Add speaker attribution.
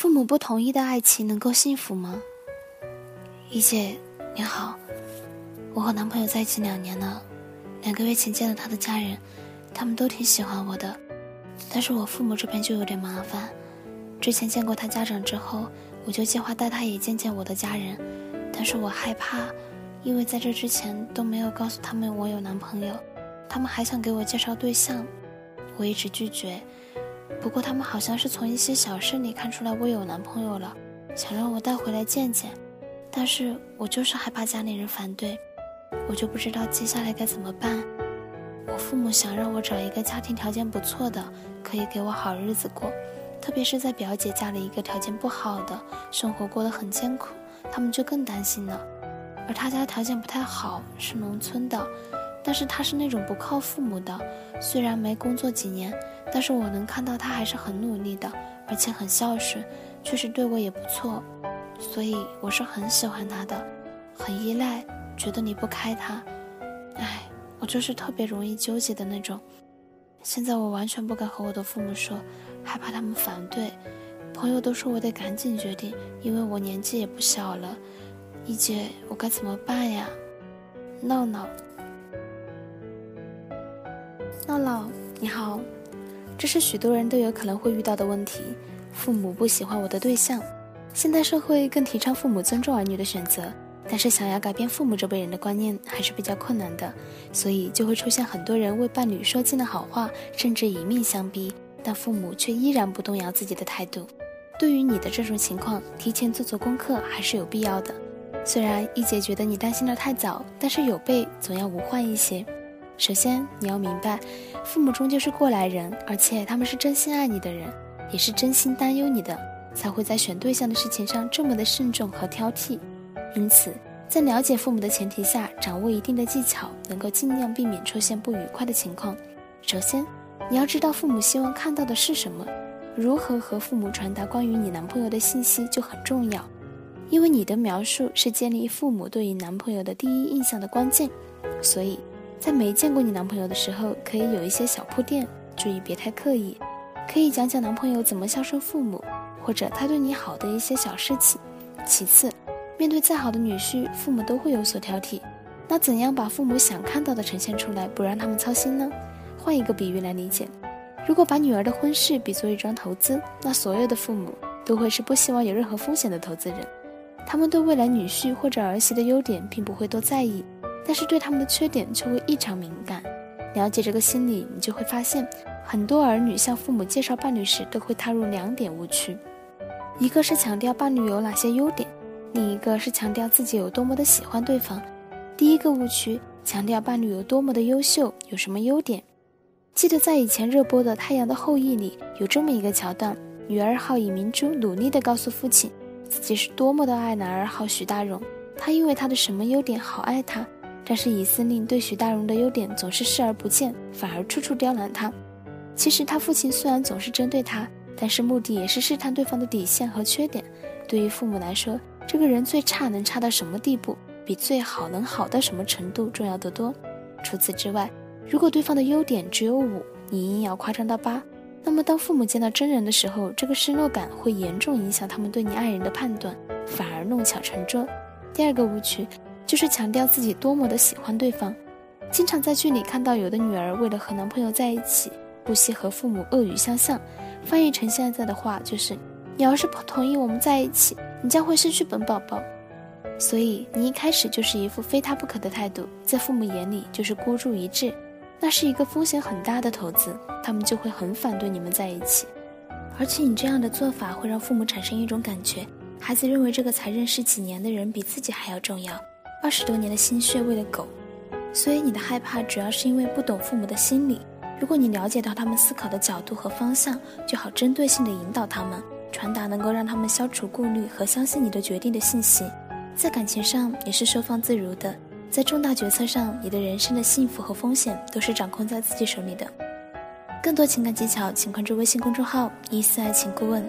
Speaker 1: 父母不同意的爱情能够幸福吗？一姐，你好，我和男朋友在一起两年了，两个月前见了他的家人，他们都挺喜欢我的，但是我父母这边就有点麻烦。之前见过他家长之后，我就计划带他也见见我的家人，但是我害怕，因为在这之前都没有告诉他们我有男朋友，他们还想给我介绍对象，我一直拒绝。不过他们好像是从一些小事里看出来我有男朋友了，想让我带回来见见，但是我就是害怕家里人反对，我就不知道接下来该怎么办。我父母想让我找一个家庭条件不错的，可以给我好日子过，特别是在表姐嫁了一个条件不好的，生活过得很艰苦，他们就更担心了。而他家条件不太好，是农村的。但是他是那种不靠父母的，虽然没工作几年，但是我能看到他还是很努力的，而且很孝顺，确实对我也不错，所以我是很喜欢他的，很依赖，觉得离不开他。唉，我就是特别容易纠结的那种。现在我完全不敢和我的父母说，害怕他们反对。朋友都说我得赶紧决定，因为我年纪也不小了。一姐，我该怎么办呀？闹闹。闹闹，你好，这是许多人都有可能会遇到的问题。父母不喜欢我的对象，现代社会更提倡父母尊重儿女的选择，但是想要改变父母这辈人的观念还是比较困难的，所以就会出现很多人为伴侣说尽了好话，甚至以命相逼，但父母却依然不动摇自己的态度。对于你的这种情况，提前做做功课还是有必要的。虽然一姐觉得你担心的太早，但是有备总要无患一些。首先，你要明白，父母终究是过来人，而且他们是真心爱你的人，也是真心担忧你的，才会在选对象的事情上这么的慎重和挑剔。因此，在了解父母的前提下，掌握一定的技巧，能够尽量避免出现不愉快的情况。首先，你要知道父母希望看到的是什么，如何和父母传达关于你男朋友的信息就很重要，因为你的描述是建立父母对于男朋友的第一印象的关键，所以。在没见过你男朋友的时候，可以有一些小铺垫，注意别太刻意。可以讲讲男朋友怎么孝顺父母，或者他对你好的一些小事情。其次，面对再好的女婿，父母都会有所挑剔。那怎样把父母想看到的呈现出来，不让他们操心呢？换一个比喻来理解，如果把女儿的婚事比作一桩投资，那所有的父母都会是不希望有任何风险的投资人。他们对未来女婿或者儿媳的优点并不会多在意。但是对他们的缺点却会异常敏感。了解这个心理，你就会发现，很多儿女向父母介绍伴侣时都会踏入两点误区：一个是强调伴侣有哪些优点，另一个是强调自己有多么的喜欢对方。第一个误区强调伴侣有多么的优秀，有什么优点。记得在以前热播的《太阳的后裔》里，有这么一个桥段：女二号以明珠努力地告诉父亲，自己是多么的爱男二号许大荣，他因为他的什么优点好爱他。但是以司令对许大荣的优点总是视而不见，反而处处刁难他。其实他父亲虽然总是针对他，但是目的也是试探对方的底线和缺点。对于父母来说，这个人最差能差到什么地步，比最好能好到什么程度重要得多。除此之外，如果对方的优点只有五，你硬要夸张到八，那么当父母见到真人的时候，这个失落感会严重影响他们对你爱人的判断，反而弄巧成拙。第二个误区。就是强调自己多么的喜欢对方，经常在剧里看到有的女儿为了和男朋友在一起，不惜和父母恶语相向。翻译成现在的话就是：你要是不同意我们在一起，你将会失去本宝宝。所以你一开始就是一副非他不可的态度，在父母眼里就是孤注一掷，那是一个风险很大的投资，他们就会很反对你们在一起。而且你这样的做法会让父母产生一种感觉，孩子认为这个才认识几年的人比自己还要重要。二十多年的心血为了狗，所以你的害怕主要是因为不懂父母的心理。如果你了解到他们思考的角度和方向，就好针对性的引导他们，传达能够让他们消除顾虑和相信你的决定的信息。在感情上也是收放自如的，在重大决策上，你的人生的幸福和风险都是掌控在自己手里的。更多情感技巧，请关注微信公众号“一思爱情顾问”。